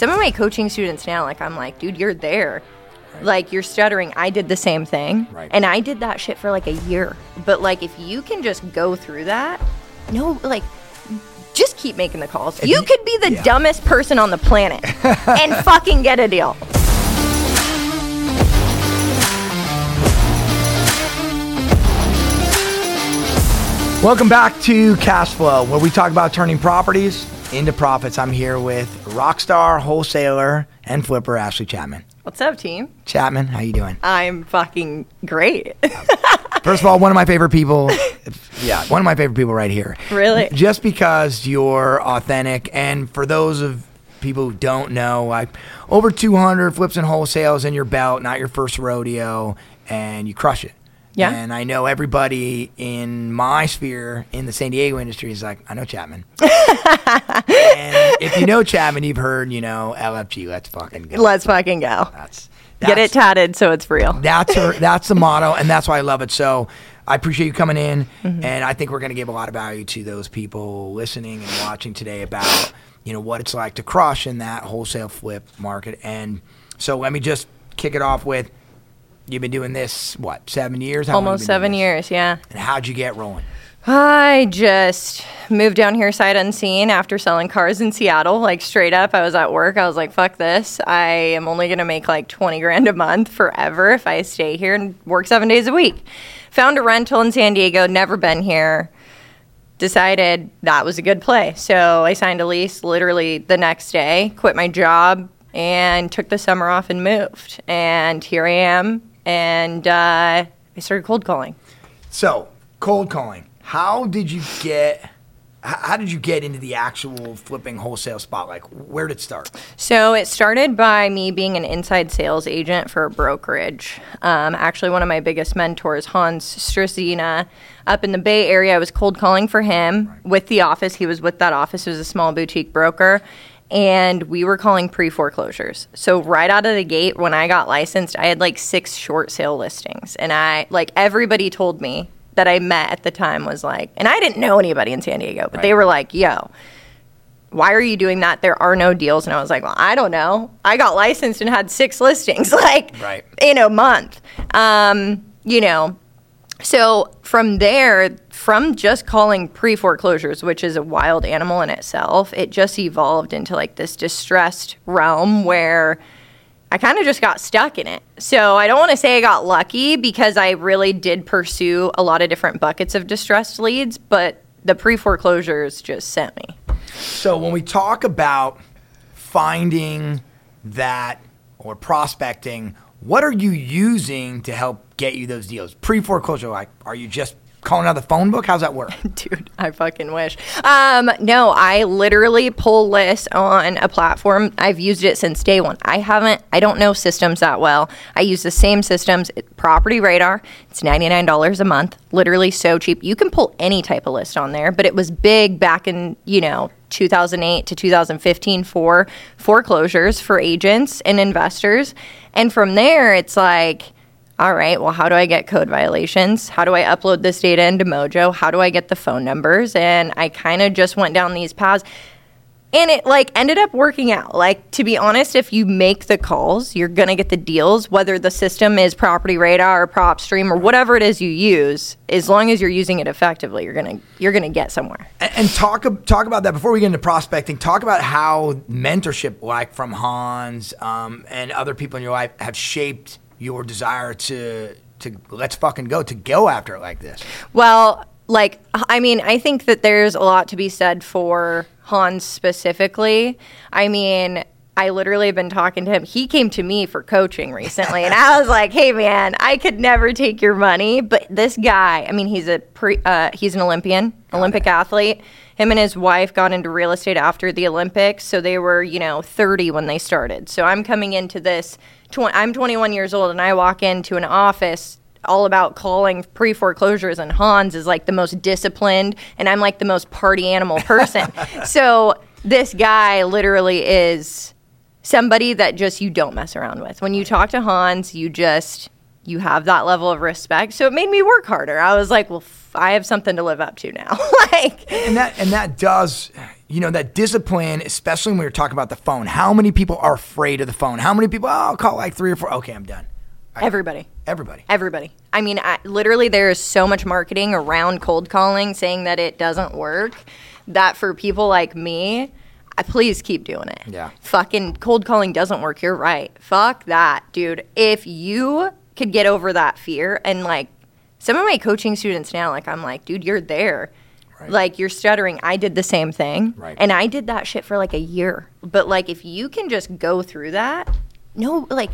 some of my coaching students now, like I'm like, dude, you're there. Like you're stuttering. I did the same thing. Right. And I did that shit for like a year. But like if you can just go through that, no, like just keep making the calls. You you- could be the yeah. dumbest person on the planet and fucking get a deal. Welcome back to Cash Flow, where we talk about turning properties into profits. I'm here with rockstar wholesaler and flipper Ashlee Chapman. What's up, team? Chapman, how you doing? I'm fucking great. First of all, one of my favorite people. yeah, one of my favorite people right here. Really? Just because you're authentic, and for those of people who don't know, like over 200 flips and wholesales in your belt, not your first rodeo, and you crush it. Yeah. And I know everybody in my sphere in the San Diego industry is like, I know Chapman. and if you know Chapman, you've heard, you know, LFG, let's fucking go. Let's fucking go. That's, Get it tatted so it's real. that's her. That's the motto, and that's why I love it. So I appreciate you coming in, Mm-hmm. and I think we're going to give a lot of value to those people listening and watching today about you know what it's like to crush in that wholesale flip market. And so let me just kick it off with you've been doing this what seven years? How Almost seven years, yeah. And how'd you get rolling? I just moved down here sight unseen after selling cars in Seattle. Like straight up, I was at work. I was like, fuck this. I am only going to make like 20 grand a month forever if I stay here and work seven days a week. Found a rental in San Diego, never been here. Decided that was a good play. So I signed a lease literally the next day, quit my job, and took the summer off and moved. And here I am. And uh, I started cold calling. So cold calling. How did you get? How did you get into the actual flipping wholesale spot? Like, where did it start? So it started by me being an inside sales agent for a brokerage. Um, actually, one of my biggest mentors, Hans Strasina, up in the Bay Area, I was cold calling for him with the office. He was with that office. It was a small boutique broker. And we were calling pre foreclosures. So, right out of the gate, when I got licensed, I had like six short sale listings. And I, like, everybody told me that I met at the time was like, and I didn't know anybody in San Diego, but they were like, yo, why are you doing that? There are no deals. And I was like, well, I don't know. I got licensed and had six listings, like Right. in a month. Um, you know, so from there, from just calling pre foreclosures, which is a wild animal in itself, it just evolved into like this distressed realm where I kind of just got stuck in it. So I don't want to say I got lucky because I really did pursue a lot of different buckets of distressed leads, but the pre foreclosures just sent me. So when we talk about finding that or prospecting, what are you using to help get you those deals? Pre foreclosure, like, are you just calling out the phone book? How's that work? Dude, I fucking wish. Um, no, I literally pull lists on a platform. I've used it since day one. I haven't, I don't know systems that well. I use the same systems, Property Radar. It's $99 a month, literally so cheap. You can pull any type of list on there, but it was big back in, you know, 2008 to 2015 for foreclosures for agents and investors. And from there, it's like, all right, well, how do I get code violations? How do I upload this data into Mojo? How do I get the phone numbers? And I kind of just went down these paths. And it like ended up working out. Like to be honest, if you make the calls, you're gonna get the deals. Whether the system is Property Radar or PropStream or whatever it is you use, as long as you're using it effectively, you're gonna you're gonna get somewhere. And, and talk talk about that before we get into prospecting. Talk about how mentorship, like from Hans um, and other people in your life, have shaped your desire to to let's fucking go to go after it like this. Well, like, I mean, I think that there's a lot to be said for Hans specifically. I mean, I literally have been talking to him. He came to me for coaching recently, and I was like, "Hey, man, I could never take your money, but this guy. I mean, he's a pre, uh, he's an Olympian, Olympic athlete. Him and his wife got into real estate after the Olympics, so they were, you know, 30 when they started. So I'm coming into this. Tw- I'm 21 years old, and I walk into an office all about calling pre foreclosures, and Hans is like the most disciplined, and I'm like the most party animal person. so this guy literally is somebody that just you don't mess around with. When you talk to Hans, you just you have that level of respect. So it made me work harder. I was like, well, f- I have something to live up to now. like, and that and that does you know, that discipline, especially when we were talking about the phone. How many people are afraid of the phone? How many people? Oh, I'll call like three or four. Okay, I'm done. Everybody. Everybody. Everybody. I mean, I, literally, there is so much marketing around cold calling saying that it doesn't work that for people like me, please keep doing it. Yeah. Fucking cold calling doesn't work. You're right. Fuck that, dude. If you could get over that fear and like some of my coaching students now, like, I'm like, dude, you're there. Right. Like you're stuttering. I did the same thing. Right. And I did that shit for like a year. But like if you can just go through that, no like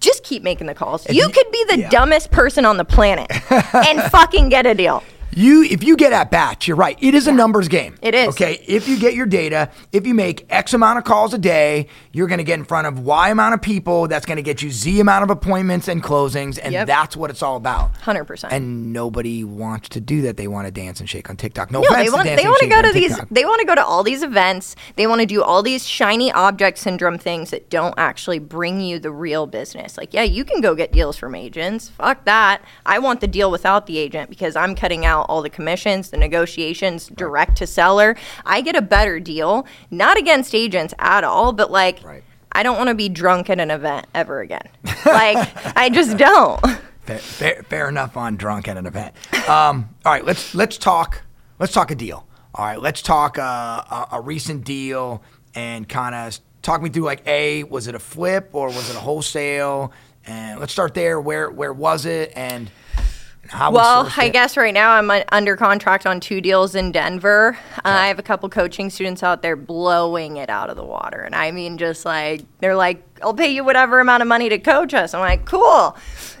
just keep making the calls. You could be the yeah. dumbest person on the planet and fucking get a deal. You, if you get at bats, you're right. It is a numbers game. It is. Okay. If you get your data, if you make X amount of calls a day, you're going to get in front of Y amount of people. That's going to get you Z amount of appointments and closings, and Yep. that's what it's all about. 100%. And nobody wants to do that. They want to dance and shake on TikTok. No, No, offense they want to they want to go to these they want to go to all these events. They want to do all these shiny object syndrome things that don't actually bring you the real business. Like, yeah, you can go get deals from agents. Fuck that. I want the deal without the agent because I'm cutting out all the commissions, the negotiations, direct to seller. I get a better deal, not against agents at all, but like Right. I don't want to be drunk at an event ever again. like I just don't. Fair, fair, fair enough on drunk at an event. Um, all right, let's let's talk. Let's talk a deal. All right, let's talk uh, a, a recent deal and kind of talk me through like a was it a flip or was it a wholesale? And let's start there. Where where was it and how? Well, I guess right now I'm under contract on two deals in Denver. Uh, I have a couple coaching students out there blowing it out of the water. And I mean, just like, they're like, I'll pay you whatever amount of money to coach us. I'm like, cool.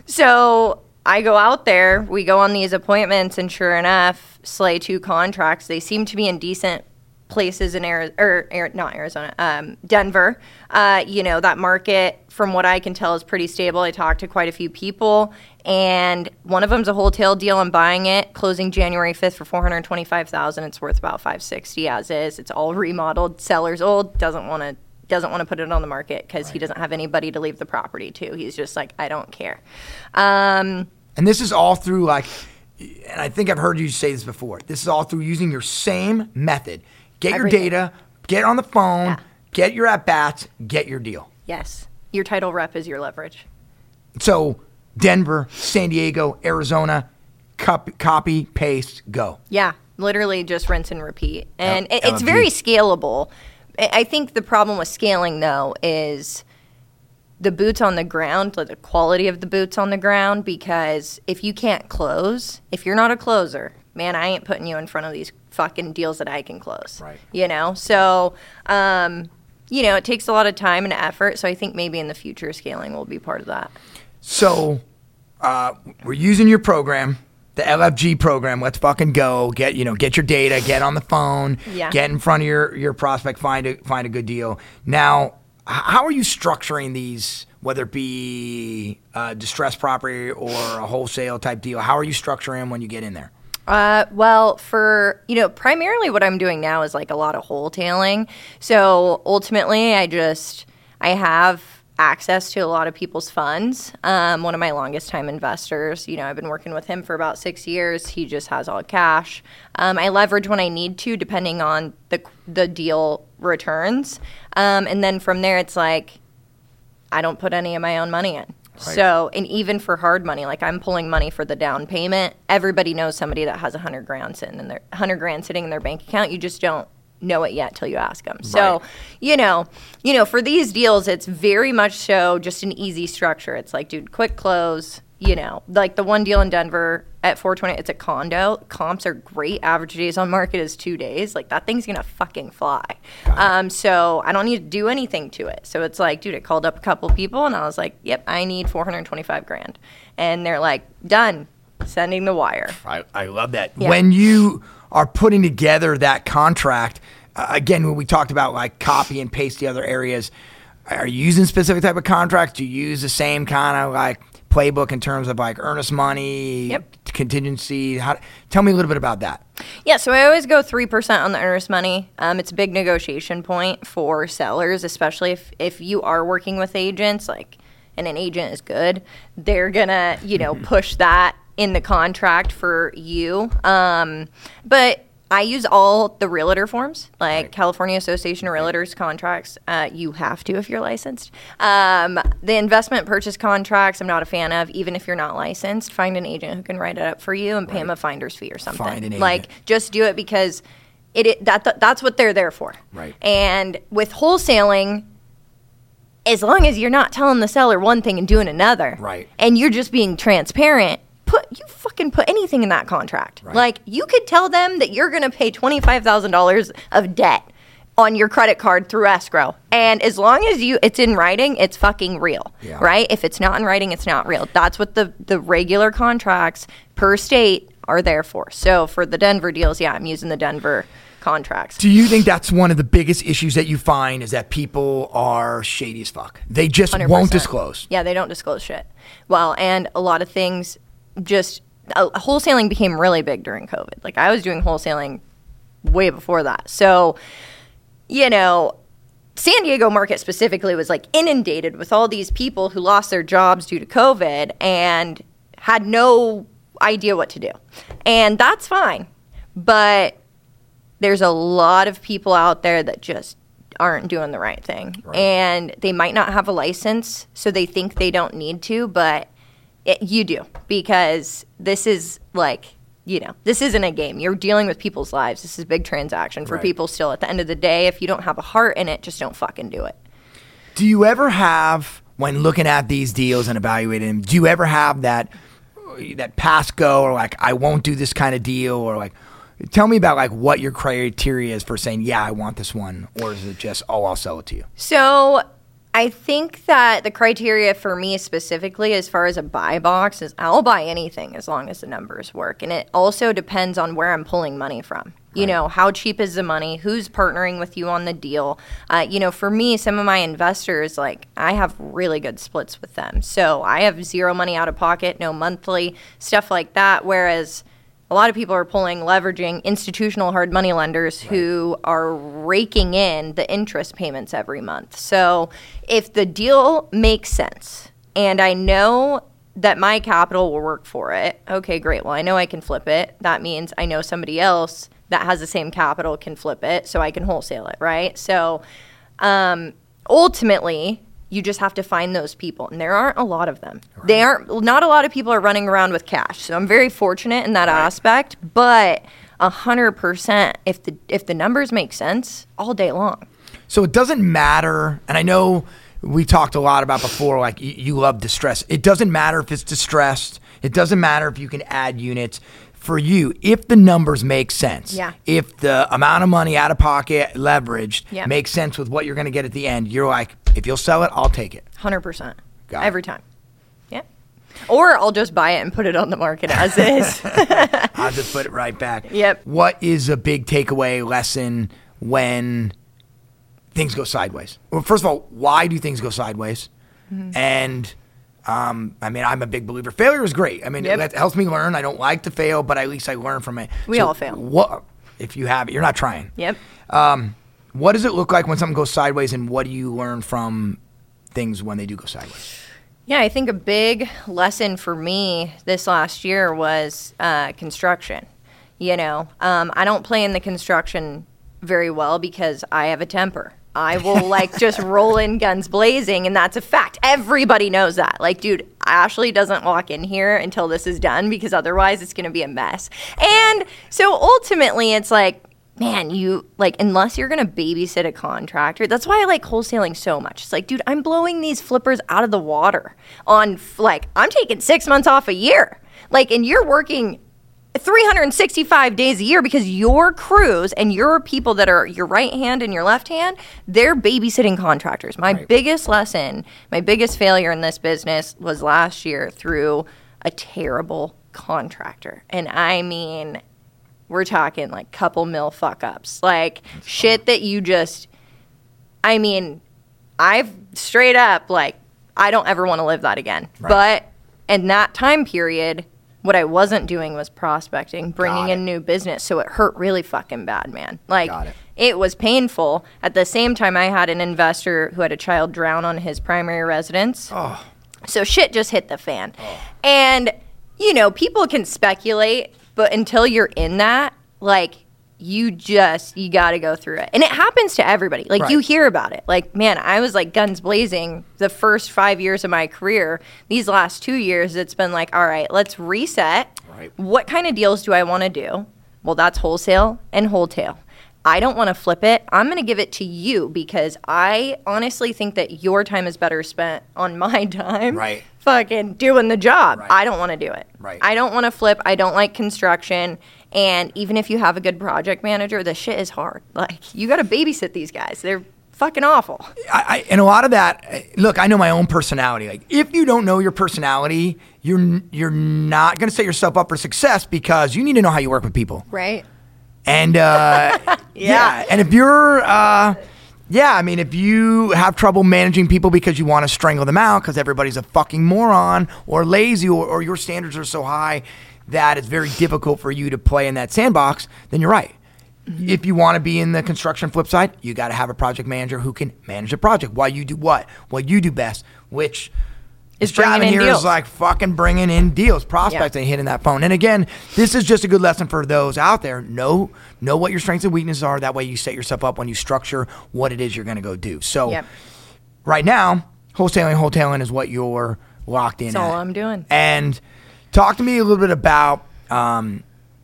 So I go out there, we go on these appointments, and sure enough, slay two contracts. They seem to be in decent places in Arizona, or not Arizona, um, Denver. Uh, you know, that market, from what I can tell, is pretty stable. I talked to quite a few people, and one of them's a wholesale deal. I'm buying it, closing January 5th for 425000 It's worth about 560 as is. It's all remodeled. Seller's old, doesn't want to. Doesn't want to put it on the market because he doesn't have anybody to leave the property to. He's just like, I don't care. Um, And this is all through like, and I think I've heard you say this before. This is all through using your same method. Get your Everything. data, get on the phone, Yeah. get your at bats, get your deal. yes, your title rep is your leverage. So Denver, San Diego, Arizona, copy, copy paste, go. Yeah, literally just rinse and repeat. And L- it's very scalable. I I think the problem with scaling, though, is the boots on the ground, like the quality of the boots on the ground, because if you can't close, if you're not a closer, man, I ain't putting you in front of these fucking deals that I can close. Right. You know? So, um, you know, it takes a lot of time and effort. So I think maybe in the future, scaling will be part of that. So uh, we're using your program, the LFG program. Let's fucking go. Get you know, get your data, get on the phone, Yeah. get in front of your your prospect, find a find a good deal. Now, how are you structuring these? Whether it be uh, distressed property or a wholesale type deal, how are you structuring them when you get in there? Uh, well, for you know, primarily what I'm doing now is like a lot of wholetailing. So ultimately, I just I have access to a lot of people's funds. Um, one of my longest time investors, you know, I've been working with him for about six years. He just has all cash. Um, I leverage when I need to, depending on the the deal returns. Um, and then from there, it's like I don't put any of my own money in. So, and even for hard money, like I'm pulling money for the down payment. Everybody knows somebody that has a hundred grand sitting in their hundred grand sitting in their bank account. You just don't know it yet till you ask them. So, Right. you know, you know, for these deals, it's very much so just an easy structure. It's like, dude, quick close. You know, like the one deal in Denver at 420, it's a condo. Comps are great. Average days on market is two days. Like that thing's gonna fucking fly. Um, so I don't need to do anything to it. So it's like, dude, I called up a couple people and I was like, yep, I need 425 grand, and they're like, done, sending the wire. I, I love that. Yeah. When you are putting together that contract, uh, again, when we talked about like copy and paste the other areas, are you using specific type of contracts? Do you use the same kind of like playbook in terms of like earnest money, Yep. contingency? How, tell me a little bit about that. Yeah, so I always go 3% on the earnest money. Um, it's a big negotiation point for sellers, especially if, if you are working with agents, like, and an agent is good, they're gonna, you know, push that in the contract for you. Um, but I use all the realtor forms, like Right. California Association of Realtors contracts. Uh, you have to if you're licensed. Um, the investment purchase contracts, I'm not a fan of, even if you're not licensed. Find an agent who can write it up for you and pay them a finder's fee or something. Find an Like, just do it because it, it that that's what they're there for. Right. And with wholesaling, as long as you're not telling the seller one thing and doing another, Right. and you're just being transparent, put you fucking put anything in that contract. Right. Like you could tell them that you're going to pay twenty five thousand dollars of debt on your credit card through escrow, and as long as you it's in writing, it's fucking real, Yeah. right? If it's not in writing, it's not real. That's what the the regular contracts per state are there for. So for the Denver deals, yeah, I'm using the Denver contracts. Do you think that's one of the biggest issues that you find is that people are shady as fuck? They just 100%. won't disclose. Yeah, they don't disclose shit. Well, and a lot of things just uh, wholesaling became really big during COVID. Like I was doing wholesaling way before that. So, you know, San Diego market specifically was like inundated with all these people who lost their jobs due to COVID and had no idea what to do. And that's fine. But there's a lot of people out there that just aren't doing the right thing. Right. And they might not have a license, so they think they don't need to, but it, you do because this is like, you know, this isn't a game. You're dealing with people's lives. This is a big transaction for Right. people still. At the end of the day, if you don't have a heart in it, just don't fucking do it. Do you ever have, when looking at these deals and evaluating them, do you ever have that that pass go or like I won't do this kind of deal or like tell me about like what your criteria is for saying yeah I want this one or is it just oh I'll sell it to you? So I think that the criteria for me specifically, as far as a buy box, is I'll buy anything as long as the numbers work. And it also depends on where I'm pulling money from. You know, how cheap is the money? Who's partnering with you on the deal? Uh, you know, for me, some of my investors, like, I have really good splits with them. So I have zero money out of pocket, no monthly, stuff like that. Whereas, a lot of people are pulling leveraging institutional hard money lenders who are raking in the interest payments every month. So if the deal makes sense and I know that my capital will work for it, okay, great. Well, I know I can flip it. That means I know somebody else that has the same capital can flip it, so I can wholesale it, right? So um, ultimately, you just have to find those people, and there aren't a lot of them. They aren't. Not a lot of people are running around with cash, so I'm very fortunate in that aspect. But a hundred percent, if the if the numbers make sense, all day long. So it doesn't matter, and I know we talked a lot about before, like you, you love distress. It doesn't matter if it's distressed. It doesn't matter if you can add units. For you, if the numbers make sense, Yeah. if the amount of money out of pocket leveraged Yeah. makes sense with what you're going to get at the end, you're like, if you'll sell it, I'll take it. Hundred percent, Got it. every time. Yeah. Or I'll just buy it and put it on the market as is. I'll just put it right back. Yep. What is a big takeaway lesson when things go sideways? Well, first of all, why do things go sideways? Mm-hmm. And um, I mean, I'm a big believer. Failure is great. I mean, Yep. it helps me learn. I don't like to fail, but at least I learn from it. We all fail. What if you have it? You're not trying. yep. Um, what does it look like when something goes sideways, and what do you learn from things when they do go sideways? Yeah, I think a big lesson for me this last year was uh, construction. You know, um, I don't play in the construction very well because I have a temper. I will like just roll in guns blazing, and that's a fact. Everybody knows that. Like, dude, Ashlee doesn't walk in here until this is done because otherwise it's going to be a mess. And so ultimately, it's like, man, you like, unless you're going to babysit a contractor, that's why I like wholesaling so much. It's like, dude, I'm blowing these flippers out of the water on, like, I'm taking six months off a year. Like, and you're working 365 days a year because your crews and your people that are your right hand and your left hand, they're babysitting contractors. My Right. biggest lesson, my biggest failure in this business was last year through a terrible contractor. And I mean, we're talking like couple mil fuck ups. Like shit that you just I mean, I've straight up like I don't ever want to live that again. Right. But in that time period, what I wasn't doing was prospecting, bringing in new business. So it hurt really fucking bad, man. Like Got it. it was painful. At the same time, I had an investor who had a child drown on his primary residence. Oh, So shit just hit the fan. Oh. And, you know, people can speculate, but until you're in that, like, you just you got to go through it. And it happens to everybody. Like you hear about it. Like man i was like guns blazing the first five years of my career. These last two years it's been like all right let's reset. Right. what kind of deals do i want to do? Well that's wholesale and wholesale. I don't want to flip it. I'm going to give it to you because i honestly think that your time is better spent on my time Right. fucking doing the job. Right. i don't want to do it. Right. i don't want to flip. I don't like construction and even if you have a good project manager, the shit is hard. Like you got to babysit these guys. They're fucking awful. I, I, and a lot of that, look, I know my own personality. Like, if you don't know your personality, you're you're not going to set yourself up for success because you need to know how you work with people. Right. And uh, yeah. and if you're, uh, yeah, I mean, if you have trouble managing people because you want to strangle them out because everybody's a fucking moron or lazy or, or your standards are so high that it's very difficult for you to play in that sandbox, then you're right. Mm-hmm. If you want to be in the construction flip side, you got to have a project manager who can manage a project while you do what? What you do best, which Is is bringing in here is deals. like fucking bringing in deals, prospects, Yeah. and hitting that phone. And again, this is just a good lesson for those out there. Know know what your strengths and weaknesses are. That way, you set yourself up when you structure what it is you're going to go do. So, Yep. right now, wholesaling, wholesaling is what you're locked in. That's all. I'm doing. And talk to me a little bit about um,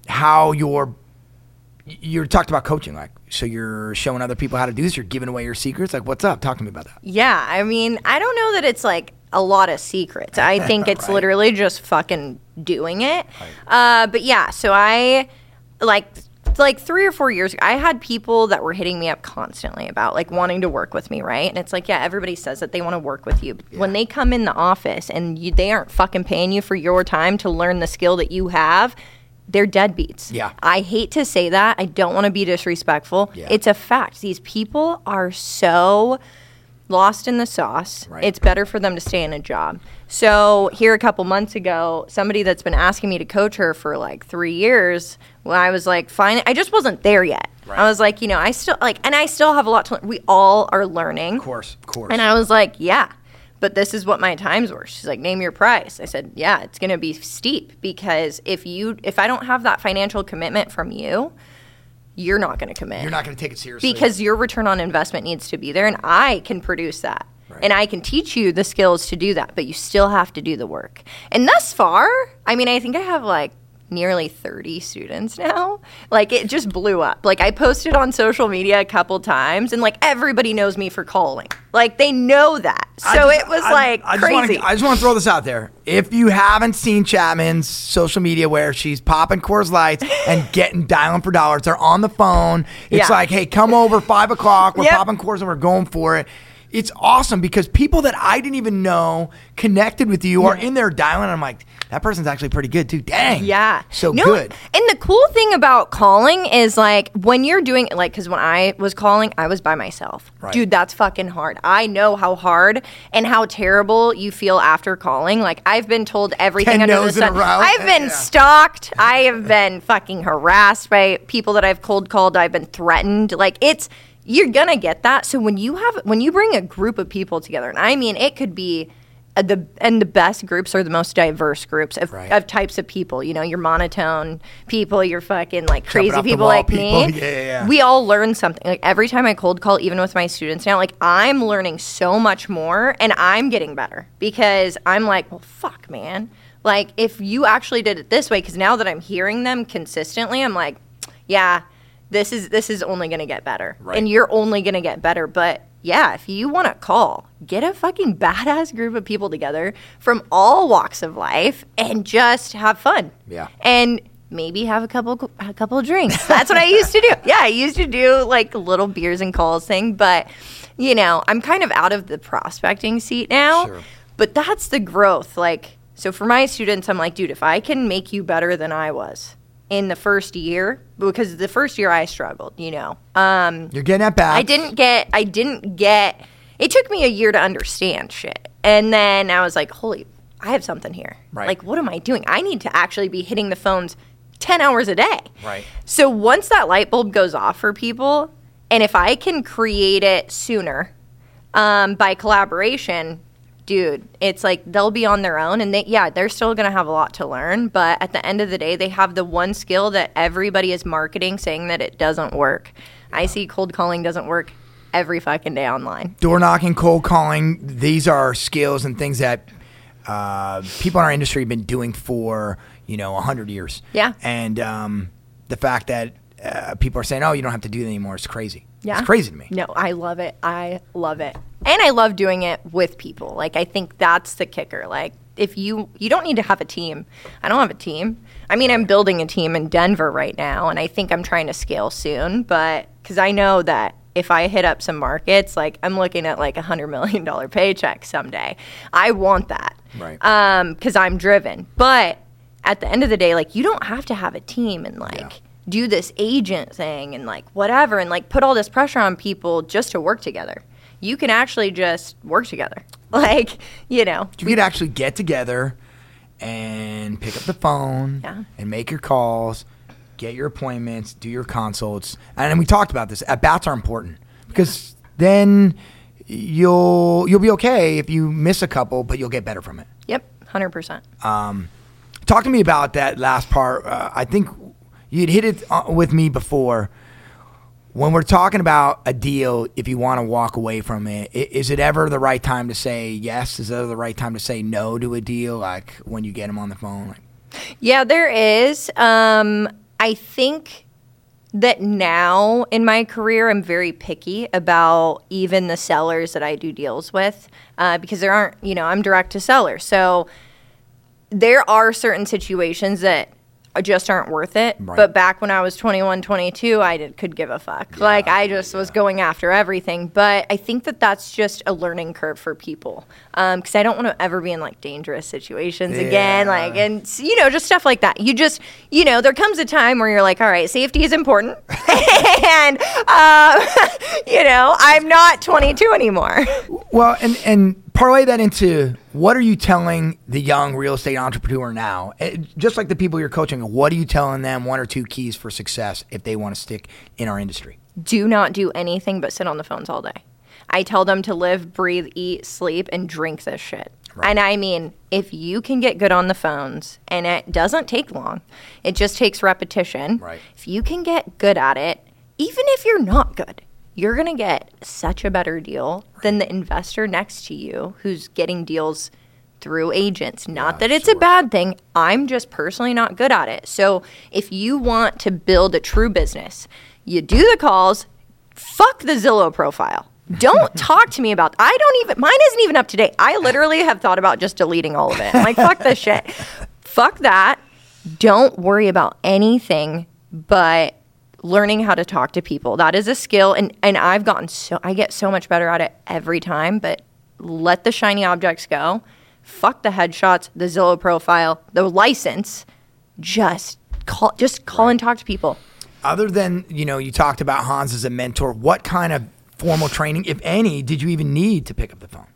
how you're. You talked about coaching, like so. You're showing other people how to do this. You're giving away your secrets. Like, what's up? Talk to me about that. Yeah, I mean, I don't know that it's like a lot of secrets. I think it's Right. literally just fucking doing it. Uh, but yeah, so I like like three or four years ago, I had people that were hitting me up constantly about like wanting to work with me, right? And it's like, yeah, everybody says that they want to work with you. But When they come in the office and you, they aren't fucking paying you for your time to learn the skill that you have, they're deadbeats. Yeah. I hate to say that. I don't want to be disrespectful. Yeah. It's a fact. These people are so lost in the sauce. Right. It's better for them to stay in a job. So here a couple months ago, somebody that's been asking me to coach her for like three years, when I was like, fine, I just wasn't there yet. Right. I was like, you know, I still like, and I still have a lot to learn. We all are learning. Of course, of course. And I was like, yeah, but this is what my times were. She's like, name your price. I said, yeah, it's going to be steep because if you, if I don't have that financial commitment from you, you're not going to commit you're not going to take it seriously. Because your return on investment needs to be there and i can produce that. Right. and i can teach you the skills to do that but you still have to do the work. And thus far i mean i think i have like nearly 30 students now like it just blew up like i posted on social media a couple times and like everybody knows me for calling like they know that so just- it was I- like I just wanna- crazy I just want to throw this out there. If you haven't seen Chapman's social media where she's popping Coors Lights and getting dialing for dollars, they're on the phone. It's Yeah. like, hey, come over five o'clock. We're Yep. popping Coors and we're going for it. It's awesome because people that I didn't even know connected with you are in there dialing. I'm like, that person's actually pretty good too. Dang. Yeah. So No, good. And the cool thing about calling is like when you're doing like because when I was calling, I was by myself. Right. Dude, that's fucking hard. I know how hard and how terrible you feel after calling. Like I've been told everything Ten under the sun. I've been Yeah. stalked. I have been fucking harassed by people that I've cold called. I've been threatened. Like it's you're gonna get that. So when you have when you bring a group of people together, and I mean it could be uh, the and the best groups are the most diverse groups of, Right. of types of people. You know, your monotone people, your fucking like crazy people like me. Yeah, yeah, yeah. We all learn something. Like every time I cold call, even with my students now, like I'm learning so much more and I'm getting better because I'm like, well, fuck, man. Like if you actually did it this way, because now that I'm hearing them consistently, I'm like, yeah, this is this is only gonna get better, Right. and you're only gonna get better. But yeah, if you want to call, get a fucking badass group of people together from all walks of life and just have fun. Yeah. And maybe have a couple a couple of drinks. That's what I used to do. Yeah, I used to do like little beers and calls thing, but you know, I'm kind of out of the prospecting seat now. Sure. But that's the growth. Like so for my students, I'm like, dude, if I can make you better than I was in the first year, because the first year I struggled, you know. Um You're getting that back. I didn't get I didn't get it took me a year to understand shit. And then I was like, holy I have something here. Right. Like what am I doing? I need to actually be hitting the phones 10 hours a day. Right. So once that light bulb goes off for people, and if I can create it sooner um, by collaboration, dude, it's like they'll be on their own and they yeah, they're still going to have a lot to learn, but at the end of the day, they have the one skill that everybody is marketing saying that it doesn't work. I see cold calling doesn't work every fucking day online. Door knocking, cold calling, these are skills and things that uh, people in our industry have been doing for, you know, 100 years. Yeah. And um, the fact that uh, people are saying, oh, you don't have to do that anymore is crazy. Yeah. It's crazy to me. No, I love it. I love it. And I love doing it with people. Like I think that's the kicker. Like if you you don't need to have a team. I don't have a team. I mean, I'm building a team in Denver right now and I think I'm trying to scale soon, but cuz I know that if I hit up some markets, like I'm looking at like a hundred million dollar paycheck someday. I want that, Right. Um, because I'm driven. But at the end of the day, like you don't have to have a team and like Yeah. Do this agent thing and like whatever and like put all this pressure on people just to work together. You can actually just work together. Like, you know, You could actually get together and pick up the phone Yeah. and make your calls, get your appointments, do your consults. And we talked about this. At bats are important because then you'll you'll be okay if you miss a couple, but you'll get better from it. yep, 100%. Talk to me about that last part. Uh, I think you'd hit it uh, with me before. When we're talking about a deal, if you want to walk away from it, is it ever the right time to say yes? Is it ever the right time to say no to a deal? Like when you get them on the phone? Like, Yeah, there is. Um, I think that now in my career, I'm very picky about even the sellers that I do deals with uh, because there aren't, you know, I'm direct to seller. So there are certain situations that just aren't worth it. Right. But back when I was 21, 22, I did, could give a fuck. like I just was going after everything. But I think that that's just a learning curve for people because I don't want to ever be in like dangerous situations again. Like and you know just stuff like that. You just you know there comes a time where you're like, all right, safety is important, and uh, you know I'm not 22 anymore. well, and and parlay that into what are you telling the young real estate entrepreneur now? Eh, Just like the people you're coaching, what are you telling them? One or two keys for success if they want to stick in our industry. do not do anything but sit on the phones all day. I tell them to live, breathe, eat, sleep, and drink this shit. And I mean, if you can get good on the phones, and it doesn't take long, it just takes repetition. Right. If you can get good at it, even if you're not good, you're going to get such a better deal than the investor next to you who's getting deals through agents. Not that it's a bad thing. I'm just personally not good at it. So if you want to build a true business, you do the calls, fuck the Zillow profile. Don't talk to me about I don't even mine isn't even up to date. I literally have thought about just deleting all of it. I'm like, fuck this shit. Fuck that. Don't worry about anything but learning how to talk to people. That is a skill and and I've gotten so I get so much better at it every time, but let the shiny objects go. Fuck the headshots, the Zillow profile, the license. Just call just call and talk to people. Other than you know, you talked about Hans as a mentor. What kind of formal training, if any, did you even need to pick up the phone?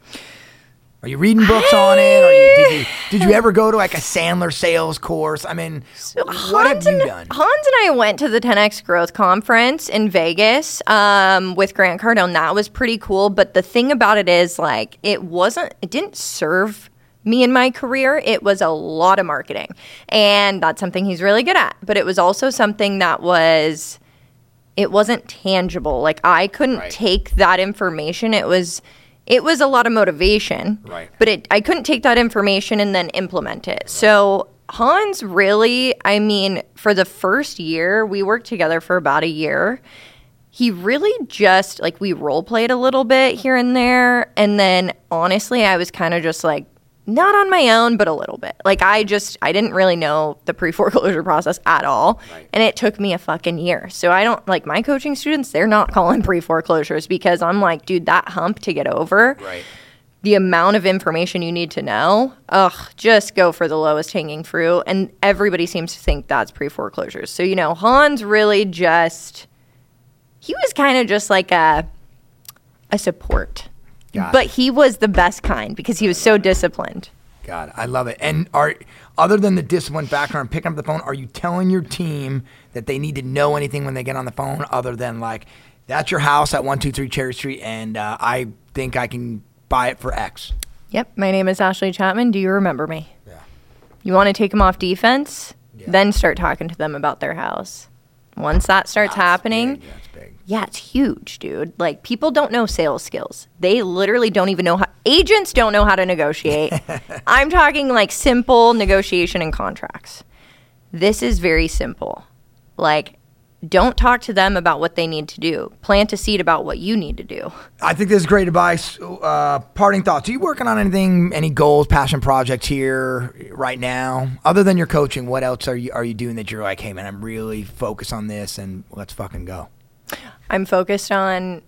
Are you reading books on it? Or you, did you did you ever go to like a Sandler sales course? I mean, what have you and, done? Hans and I went to the 10x Growth Conference in Vegas um, with Grant Cardone. That was pretty cool. But the thing about it is, like, it wasn't, it didn't serve me in my career. It was a lot of marketing. And that's something he's really good at. But it was also something that was, it wasn't tangible. Like, I couldn't Right. take that information. It was, it was a lot of motivation, Right. but it I couldn't take that information and then implement it. So Hans really, I mean, for the first year, we worked together for about a year. He really just like we role played a little bit here and there, and then honestly, I was kind of just like not on my own, but a little bit. Like I just I didn't really know the pre foreclosure process at all, and it took me a fucking year. So I don't like my coaching students; they're not calling pre foreclosures because I'm like, dude, that hump to get over Right. the amount of information you need to know, ugh, just go for the lowest hanging fruit. And everybody seems to think that's pre foreclosures. So, you know, Hans really just, he was kind of just like a, a support. Got but it. he was the best kind because he was so disciplined. God, I love it. And are other than the discipline background, picking up the phone, are you telling your team that they need to know anything when they get on the phone, other than like that's your house at one two three Cherry Street, and uh, I think I can buy it for X? Yep. My name is Ashlee Chapman. Do you remember me? Yeah. You want to take them off defense? Yeah. Then start talking to them about their house. Once that starts That's happening, big, That's big. Yeah, it's huge, dude. Like people don't know sales skills. They literally don't even know how agents don't know how to negotiate. I'm talking like simple negotiation and contracts. This is very simple. Like don't talk to them about what they need to do. Plant a seed about what you need to do. I think this is great advice. Uh, parting thoughts. Are you working on anything, any goals, passion projects here right now? Other than your coaching, what else are you are you doing that you're like, hey man, I'm really focused on this and let's fucking go. I'm focused on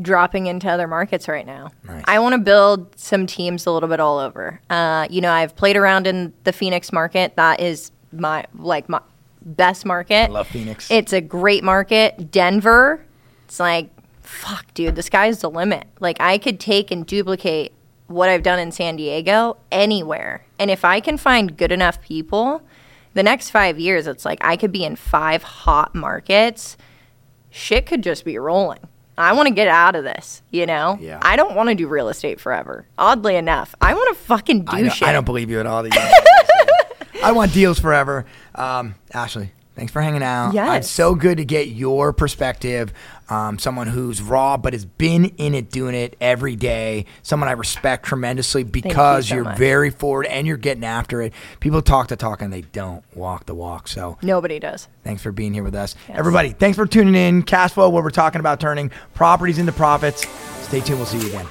dropping into other markets right now. Nice. I want to build some teams a little bit all over. Uh, you know, I've played around in the Phoenix market. That is my like my best market. I love Phoenix. It's a great market. Denver, it's like fuck, dude. The sky's the limit. Like I could take and duplicate what I've done in San Diego anywhere, and if I can find good enough people, the next five years, it's like I could be in five hot markets shit could just be rolling. I want to get out of this, you know? Yeah. I don't want to do real estate forever. Oddly enough, I want to fucking do I don't, shit. I don't believe you at all. I want deals forever. Um, Ashlee, thanks for hanging out. Yes. It's so good to get your perspective. Um, someone who's raw but has been in it, doing it every day. Someone I respect tremendously because so are very forward and you're getting after it. People talk the talk and they don't walk the walk. So Nobody does. Thanks for being here with us. Everybody, thanks for tuning in. Cash flow, where we're talking about turning properties into profits. Stay tuned. We'll see you again.